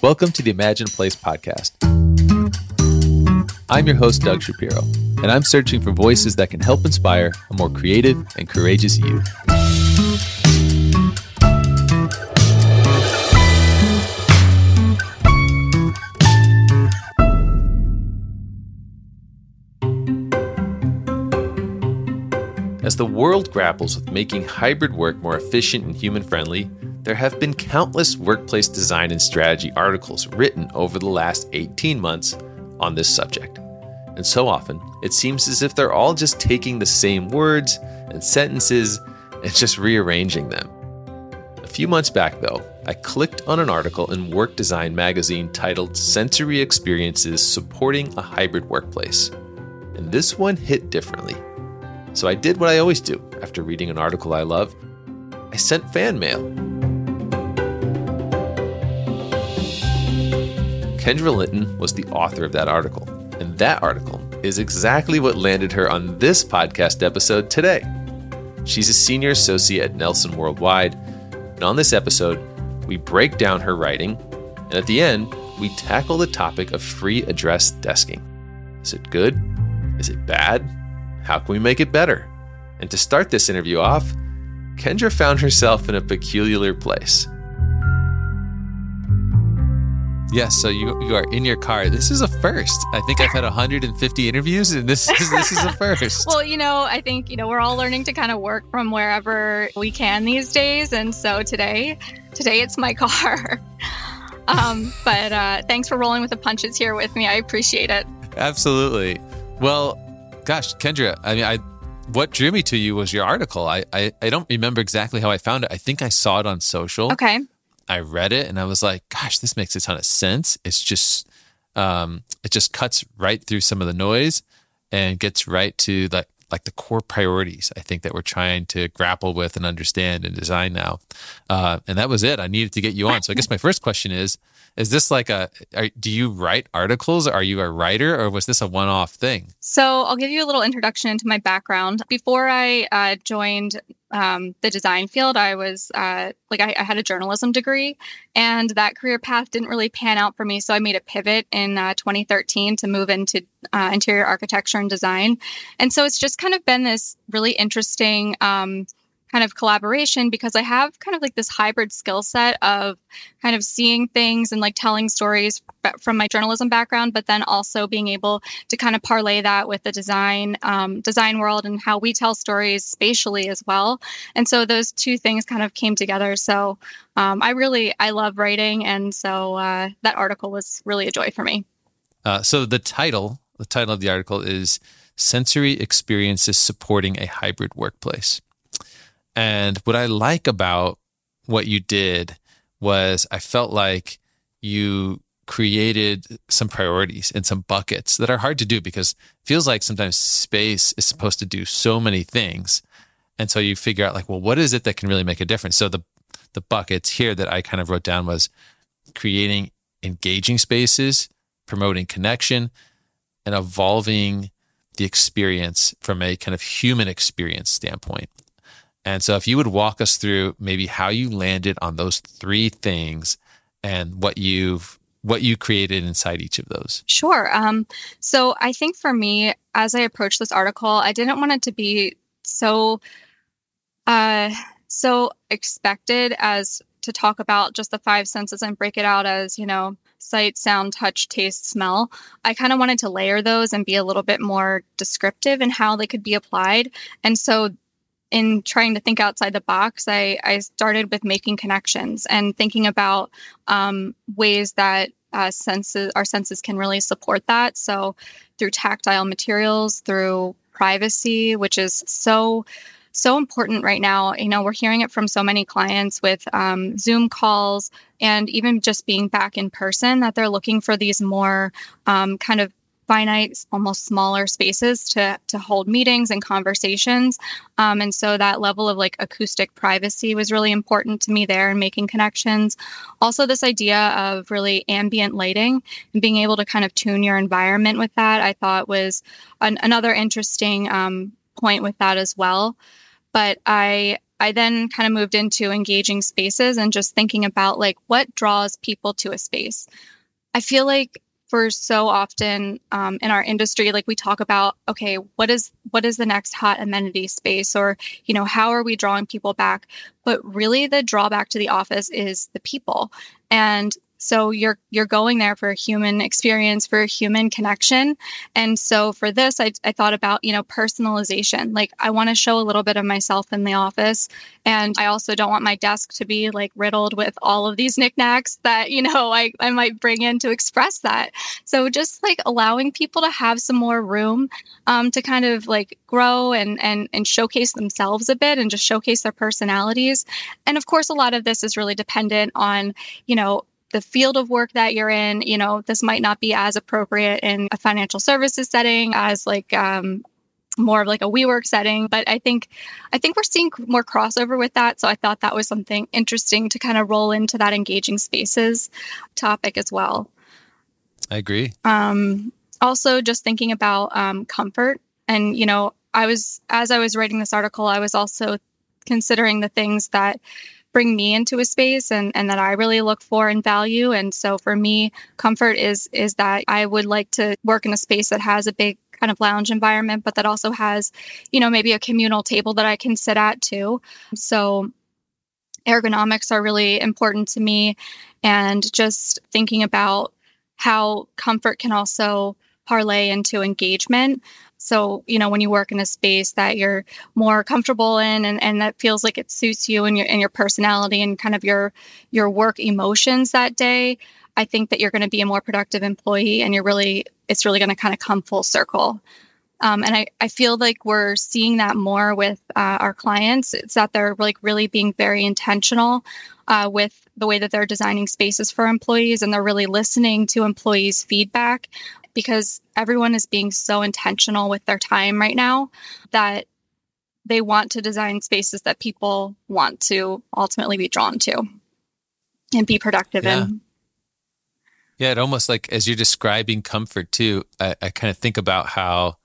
Welcome to the Imagine Place podcast. I'm your host, Doug Shapiro, and I'm searching for voices that can help inspire a more creative and courageous you. As the world grapples with making hybrid work more efficient and human friendly, there have been countless workplace design and strategy articles written over the last 18 months on this subject. And so often, it seems as if they're all just taking the same words and sentences and just rearranging them. A few months back, though, I clicked on an article in Work Design magazine titled Sensory Experiences Supporting a Hybrid Workplace. And this one hit differently. So I did what I always do after reading an article I love I sent fan mail. Kendra Linton was the author of that article, and that article is exactly what landed her on this podcast episode today. She's a senior associate at Nelson Worldwide, and on this episode, we break down her writing, and at the end, we tackle the topic of free address desking. Is it good? Is it bad? How can we make it better? And to start this interview off, Kendra found herself in a peculiar place. Yes, so you you are in your car. This is a first. I think I've had 150 interviews, and this is this is a first. well, you know, I think you know we're all learning to kind of work from wherever we can these days, and so today, today it's my car. um, but uh, thanks for rolling with the punches here with me. I appreciate it. Absolutely. Well, gosh, Kendra, I mean, I what drew me to you was your article. I, I I don't remember exactly how I found it. I think I saw it on social. Okay. I read it and I was like, gosh, this makes a ton of sense. It's just, um, it just cuts right through some of the noise and gets right to like, like the core priorities I think that we're trying to grapple with and understand and design now. Uh, and that was it. I needed to get you on. So I guess my first question is, is this like a, are, do you write articles? Are you a writer or was this a one off thing? So I'll give you a little introduction into my background. Before I uh, joined um, the design field, I was uh, like, I, I, had a journalism degree, and that career path didn't really pan out for me. So I made a pivot in uh, 2013 to move into uh, interior architecture and design. And so it's just kind of been this really interesting. Um, kind of collaboration because I have kind of like this hybrid skill set of kind of seeing things and like telling stories from my journalism background, but then also being able to kind of parlay that with the design um, design world and how we tell stories spatially as well. And so those two things kind of came together. So um, I really I love writing, and so uh, that article was really a joy for me. Uh, so the title the title of the article is sensory experiences supporting a hybrid workplace and what I like about what you did was I felt like you created some priorities and some buckets that are hard to do because it feels like sometimes space is supposed to do so many things. And so you figure out like, well, what is it that can really make a difference? So the the buckets here that I kind of wrote down was creating engaging spaces, promoting connection, and evolving the experience from a kind of human experience standpoint. And so, if you would walk us through maybe how you landed on those three things and what you've what you created inside each of those. Sure. Um, so I think for me, as I approached this article, I didn't want it to be so uh, so expected as to talk about just the five senses and break it out as you know sight, sound, touch, taste, smell. I kind of wanted to layer those and be a little bit more descriptive in how they could be applied. And so in trying to think outside the box, I, I started with making connections and thinking about um, ways that uh, senses our senses can really support that. So through tactile materials, through privacy, which is so so important right now. You know, we're hearing it from so many clients with um, Zoom calls and even just being back in person that they're looking for these more um, kind of finite, almost smaller spaces to to hold meetings and conversations. Um, and so that level of like acoustic privacy was really important to me there and making connections. Also, this idea of really ambient lighting and being able to kind of tune your environment with that, I thought was an, another interesting um, point with that as well. But I I then kind of moved into engaging spaces and just thinking about like what draws people to a space. I feel like for so often um, in our industry like we talk about okay what is what is the next hot amenity space or you know how are we drawing people back? But really the drawback to the office is the people. And so you're you're going there for a human experience for a human connection. And so for this i, I thought about you know personalization. Like i want to show a little bit of myself in the office. And i also don't want my desk to be like riddled with all of these knickknacks that you know i, I might bring in to express that. So just like allowing people to have some more room um, to kind of like grow and and and showcase themselves a bit and just showcase their personalities. And of course a lot of this is really dependent on you know the field of work that you're in, you know, this might not be as appropriate in a financial services setting as like um, more of like a WeWork setting. But I think I think we're seeing more crossover with that. So I thought that was something interesting to kind of roll into that engaging spaces topic as well. I agree. Um, also, just thinking about um, comfort, and you know, I was as I was writing this article, I was also considering the things that bring me into a space and, and that I really look for and value. And so for me, comfort is is that I would like to work in a space that has a big kind of lounge environment, but that also has, you know, maybe a communal table that I can sit at too. So ergonomics are really important to me and just thinking about how comfort can also parlay into engagement. So, you know, when you work in a space that you're more comfortable in and, and that feels like it suits you and your and your personality and kind of your your work emotions that day, I think that you're going to be a more productive employee and you're really it's really going to kind of come full circle. Um, and I, I feel like we're seeing that more with uh, our clients. It's that they're like really being very intentional uh, with the way that they're designing spaces for employees and they're really listening to employees' feedback because everyone is being so intentional with their time right now that they want to design spaces that people want to ultimately be drawn to and be productive yeah. in. Yeah, it almost like as you're describing comfort too, I, I kind of think about how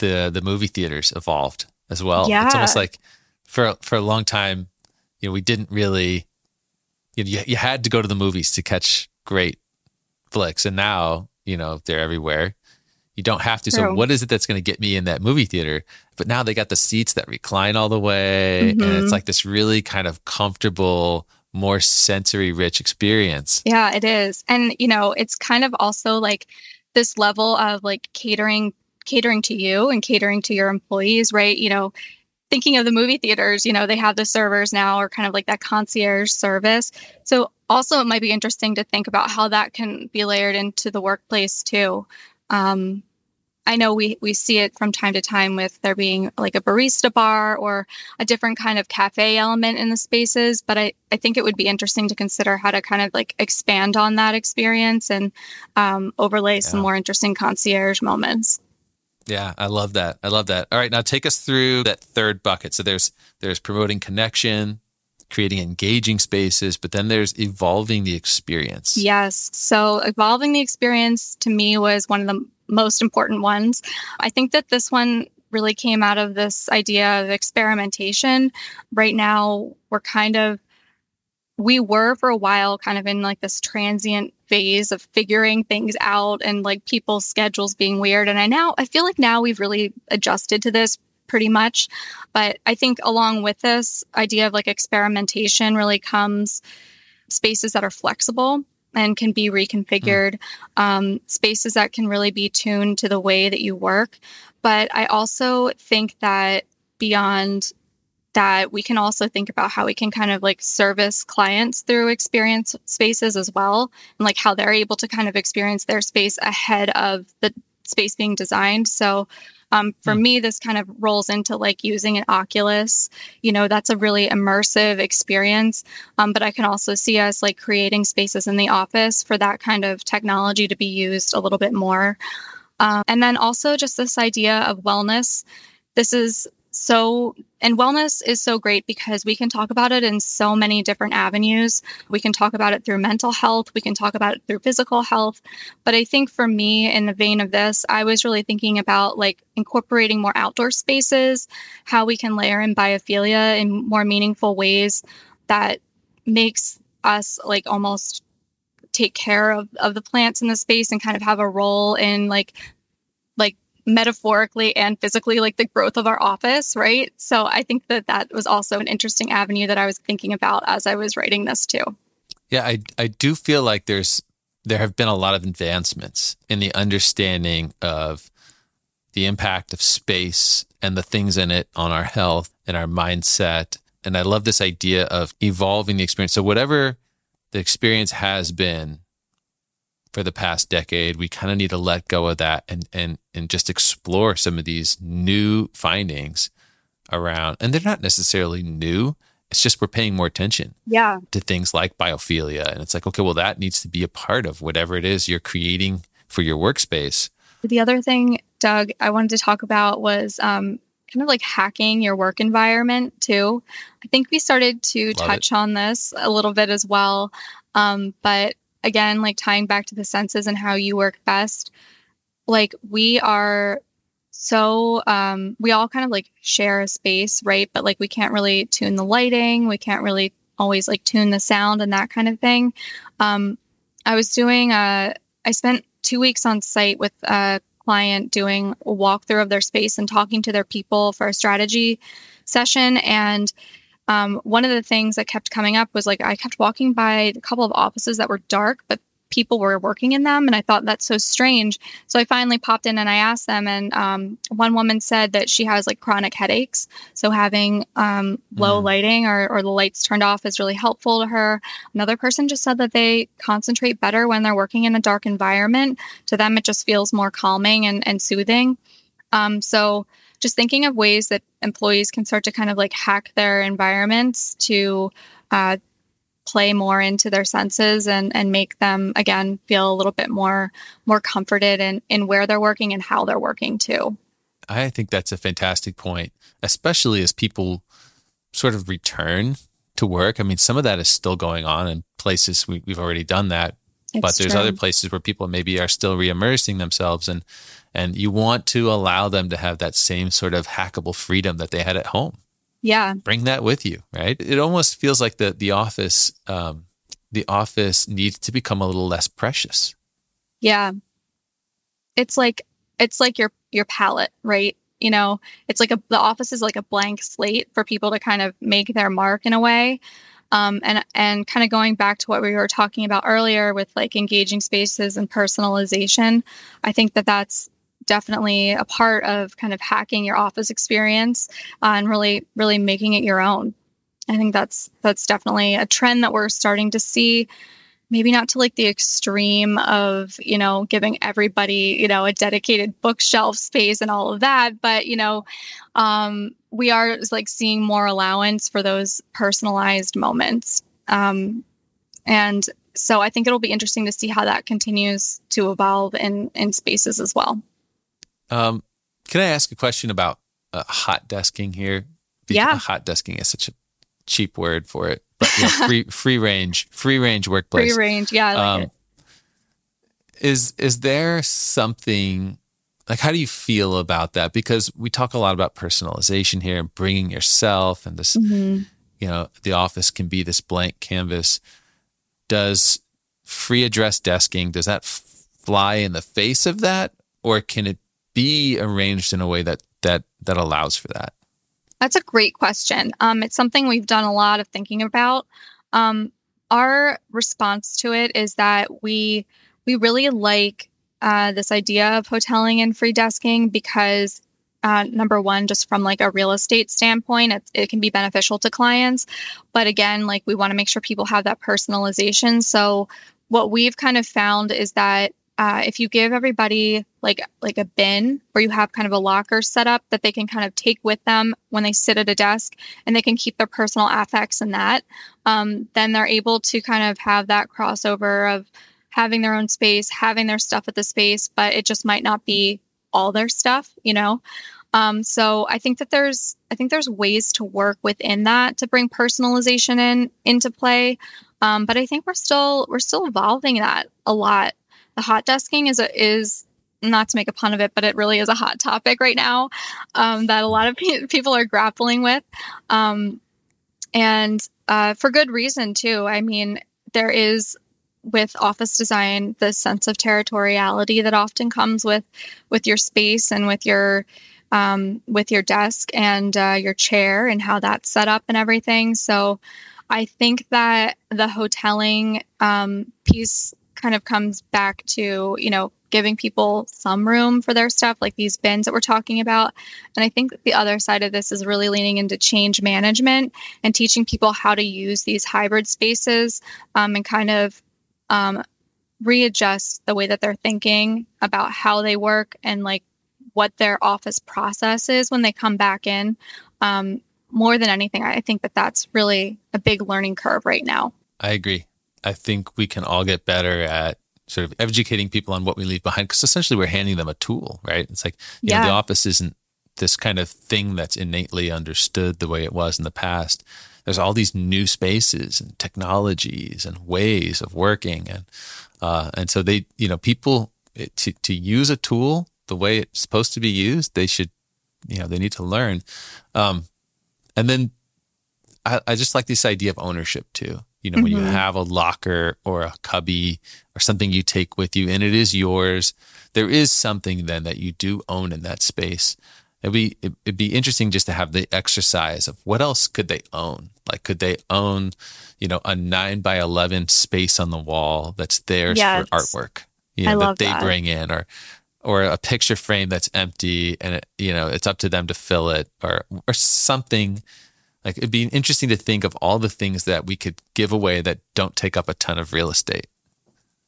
the the movie theaters evolved as well. Yeah. It's almost like for for a long time, you know, we didn't really you, know, you, you had to go to the movies to catch great flicks, and now you know they're everywhere. You don't have to. True. So, what is it that's going to get me in that movie theater? But now they got the seats that recline all the way, mm-hmm. and it's mm-hmm. like this really kind of comfortable, more sensory rich experience. Yeah, it is, and you know, it's kind of also like this level of like catering catering to you and catering to your employees, right? You know, thinking of the movie theaters, you know, they have the servers now or kind of like that concierge service. So also it might be interesting to think about how that can be layered into the workplace too. Um, I know we, we see it from time to time with there being like a barista bar or a different kind of cafe element in the spaces, but I, I think it would be interesting to consider how to kind of like expand on that experience and um, overlay yeah. some more interesting concierge moments. Yeah, I love that. I love that. All right, now take us through that third bucket. So there's there's promoting connection, creating engaging spaces, but then there's evolving the experience. Yes. So evolving the experience to me was one of the most important ones. I think that this one really came out of this idea of experimentation. Right now, we're kind of we were for a while kind of in like this transient phase of figuring things out and like people's schedules being weird and i now i feel like now we've really adjusted to this pretty much but i think along with this idea of like experimentation really comes spaces that are flexible and can be reconfigured mm. um, spaces that can really be tuned to the way that you work but i also think that beyond that we can also think about how we can kind of like service clients through experience spaces as well and like how they're able to kind of experience their space ahead of the space being designed. So um, for mm. me this kind of rolls into like using an oculus. You know that's a really immersive experience um, but i can also see us like creating spaces in the office for that kind of technology to be used a little bit more. Um, and then also just this idea of wellness. This is so and wellness is so great because we can talk about it in so many different avenues. We can talk about it through mental health, we can talk about it through physical health. But I think for me, in the vein of this, I was really thinking about like incorporating more outdoor spaces, how we can layer in biophilia in more meaningful ways that makes us like almost take care of, of the plants in the space and kind of have a role in like like metaphorically and physically like the growth of our office right? So i think that that was also an interesting avenue that i was thinking about as i was writing this too. Yeah i i do feel like there's there have been a lot of advancements in the understanding of the impact of space and the things in it on our health and our mindset. And i love this idea of evolving the experience. So whatever the experience has been for the past decade. We kind of need to let go of that and and and just explore some of these new findings around. And they're not necessarily new. It's just we're paying more attention yeah. to things like biophilia. And it's like, okay, well, that needs to be a part of whatever it is you're creating for your workspace. The other thing, Doug, I wanted to talk about was um, kind of like hacking your work environment too. I think we started to Love touch it. on this a little bit as well. Um, but again, like tying back to the senses and how you work best, like we are so um, we all kind of like share a space, right? But like we can't really tune the lighting, we can't really always like tune the sound and that kind of thing. Um, I was doing a, uh, I spent two weeks on site with a client doing a walkthrough of their space and talking to their people for a strategy session. And um, one of the things that kept coming up was like I kept walking by a couple of offices that were dark, but people were working in them. And I thought that's so strange. So I finally popped in and I asked them. And um, one woman said that she has like chronic headaches. So having um, low mm. lighting or, or the lights turned off is really helpful to her. Another person just said that they concentrate better when they're working in a dark environment. To them, it just feels more calming and, and soothing. Um, so just thinking of ways that employees can start to kind of like hack their environments to uh, play more into their senses and and make them again feel a little bit more more comforted in in where they're working and how they're working too. I think that's a fantastic point, especially as people sort of return to work. I mean, some of that is still going on in places we, have already done that, it's but there's true. other places where people maybe are still re-immersing themselves and and you want to allow them to have that same sort of hackable freedom that they had at home. Yeah. Bring that with you, right? It almost feels like the the office um, the office needs to become a little less precious. Yeah. It's like it's like your your palette, right? You know, it's like a the office is like a blank slate for people to kind of make their mark in a way. Um, and and kind of going back to what we were talking about earlier with like engaging spaces and personalization, I think that that's definitely a part of kind of hacking your office experience uh, and really really making it your own. I think that's that's definitely a trend that we're starting to see maybe not to like the extreme of you know giving everybody you know a dedicated bookshelf space and all of that but you know um, we are like seeing more allowance for those personalized moments. Um, and so i think it'll be interesting to see how that continues to evolve in in spaces as well. Um, can I ask a question about uh, hot desking here? Because yeah, hot desking is such a cheap word for it, but free free range, free range workplace. Free range, yeah. I like um, it. Is is there something like how do you feel about that? Because we talk a lot about personalization here and bringing yourself, and this, mm-hmm. you know, the office can be this blank canvas. Does free address desking does that fly in the face of that, or can it be arranged in a way that that that allows for that? That's a great question. Um, it's something we've done a lot of thinking about. Um, our response to it is that we we really like uh, this idea of hoteling and free desking because uh, number one, just from like a real estate standpoint, it, it can be beneficial to clients. But again, like we want to make sure people have that personalization. So what we've kind of found is that uh, if you give everybody like like a bin where you have kind of a locker set up that they can kind of take with them when they sit at a desk and they can keep their personal affects in that um, then they're able to kind of have that crossover of having their own space having their stuff at the space but it just might not be all their stuff you know Um, so I think that there's I think there's ways to work within that to bring personalization in into play. Um, but I think we're still we're still evolving that a lot. The hot desking is a, is not to make a pun of it, but it really is a hot topic right now um, that a lot of pe- people are grappling with, um, and uh, for good reason too. I mean, there is with office design the sense of territoriality that often comes with with your space and with your um, with your desk and uh, your chair and how that's set up and everything. So I think that the hoteling um, piece kind of comes back to you know giving people some room for their stuff, like these bins that we're talking about. And I think the other side of this is really leaning into change management and teaching people how to use these hybrid spaces um, and kind of um, readjust the way that they're thinking about how they work and like what their office process is when they come back in. Um, more than anything, I think that that's really a big learning curve right now. I agree. I think we can all get better at sort of educating people on what we leave behind because essentially we're handing them a tool, right? It's like, you yeah. know, the office isn't this kind of thing that's innately understood the way it was in the past. There's all these new spaces and technologies and ways of working, and uh, and so they, you know, people to to use a tool the way it's supposed to be used, they should, you know, they need to learn. Um, and then I, I just like this idea of ownership too. You know, mm-hmm. when you mm-hmm. have a locker or a cubby or something you take with you and it is yours, there is something then that you do own in that space. It'd be it'd be interesting just to have the exercise of what else could they own? Like, could they own, you know, a nine by eleven space on the wall that's theirs yes. for artwork? You know, that they that. bring in, or or a picture frame that's empty and it, you know it's up to them to fill it, or or something like it'd be interesting to think of all the things that we could give away that don't take up a ton of real estate.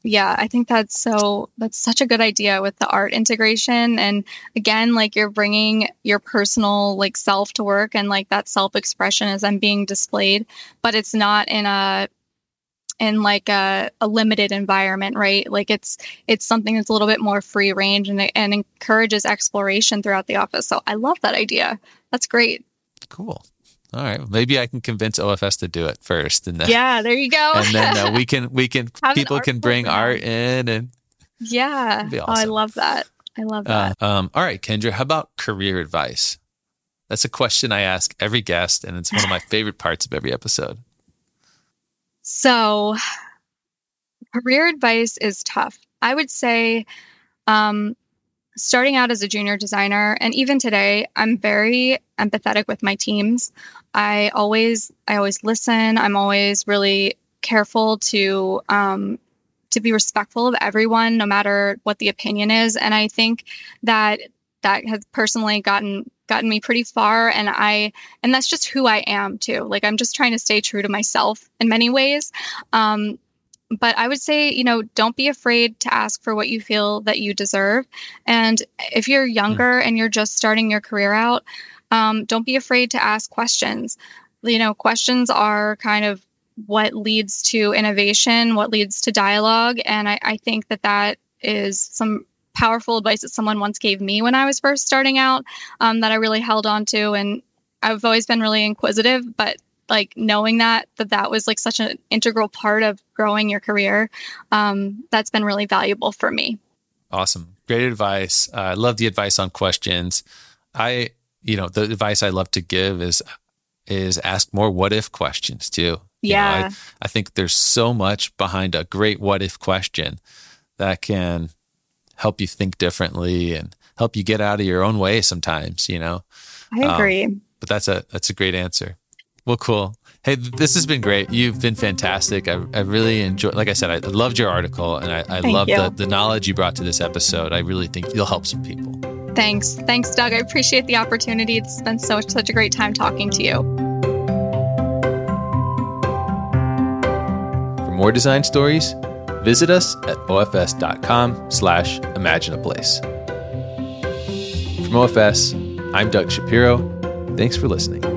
Yeah, I think that's so that's such a good idea with the art integration and again like you're bringing your personal like self to work and like that self-expression as I'm being displayed, but it's not in a in like a, a limited environment, right? Like it's it's something that's a little bit more free range and and encourages exploration throughout the office. So I love that idea. That's great. Cool. All right, maybe I can convince OFS to do it first, and then yeah, there you go. and then uh, we can we can people can bring art in and yeah. Awesome. Oh, I love that. I love uh, that. Uh, um, all right, Kendra, how about career advice? That's a question I ask every guest, and it's one of my favorite parts of every episode. So, career advice is tough. I would say um, starting out as a junior designer and even today i'm very empathetic with my teams. I always i always listen. I'm always really careful to um, to be respectful of everyone no matter what the opinion is. And i think that that has personally gotten gotten me pretty far and i and that's just who i am too. Like i'm just trying to stay true to myself in many ways. Um, but I would say, you know, don't be afraid to ask for what you feel that you deserve. And if you're younger and you're just starting your career out, um, don't be afraid to ask questions. You know, questions are kind of what leads to innovation, what leads to dialogue. And I, I think that that is some powerful advice that someone once gave me when I was first starting out um, that I really held on to. And I've always been really inquisitive, but like knowing that that that was like such an integral part of growing your career um, that's been really valuable for me. Awesome. Great advice. Uh, i love the advice on questions. I you know the advice i love to give is is ask more what if questions too. Yeah you know, I, I think there's so much behind a great what if question that can help you think differently and help you get out of your own way sometimes you know? I agree. Um, but that's a that's a great answer well, cool. Hey, this has been great. You've been fantastic. I, I really enjoyed, like I said, I loved your article and I, I love the, the knowledge you brought to this episode. I really think you'll help some people. Thanks. Thanks, Doug. I appreciate the opportunity. It's been so such a great time talking to you. For more design stories, visit us at ofs.com slash imagine a place. From OFS, I'm Doug Shapiro. Thanks for listening.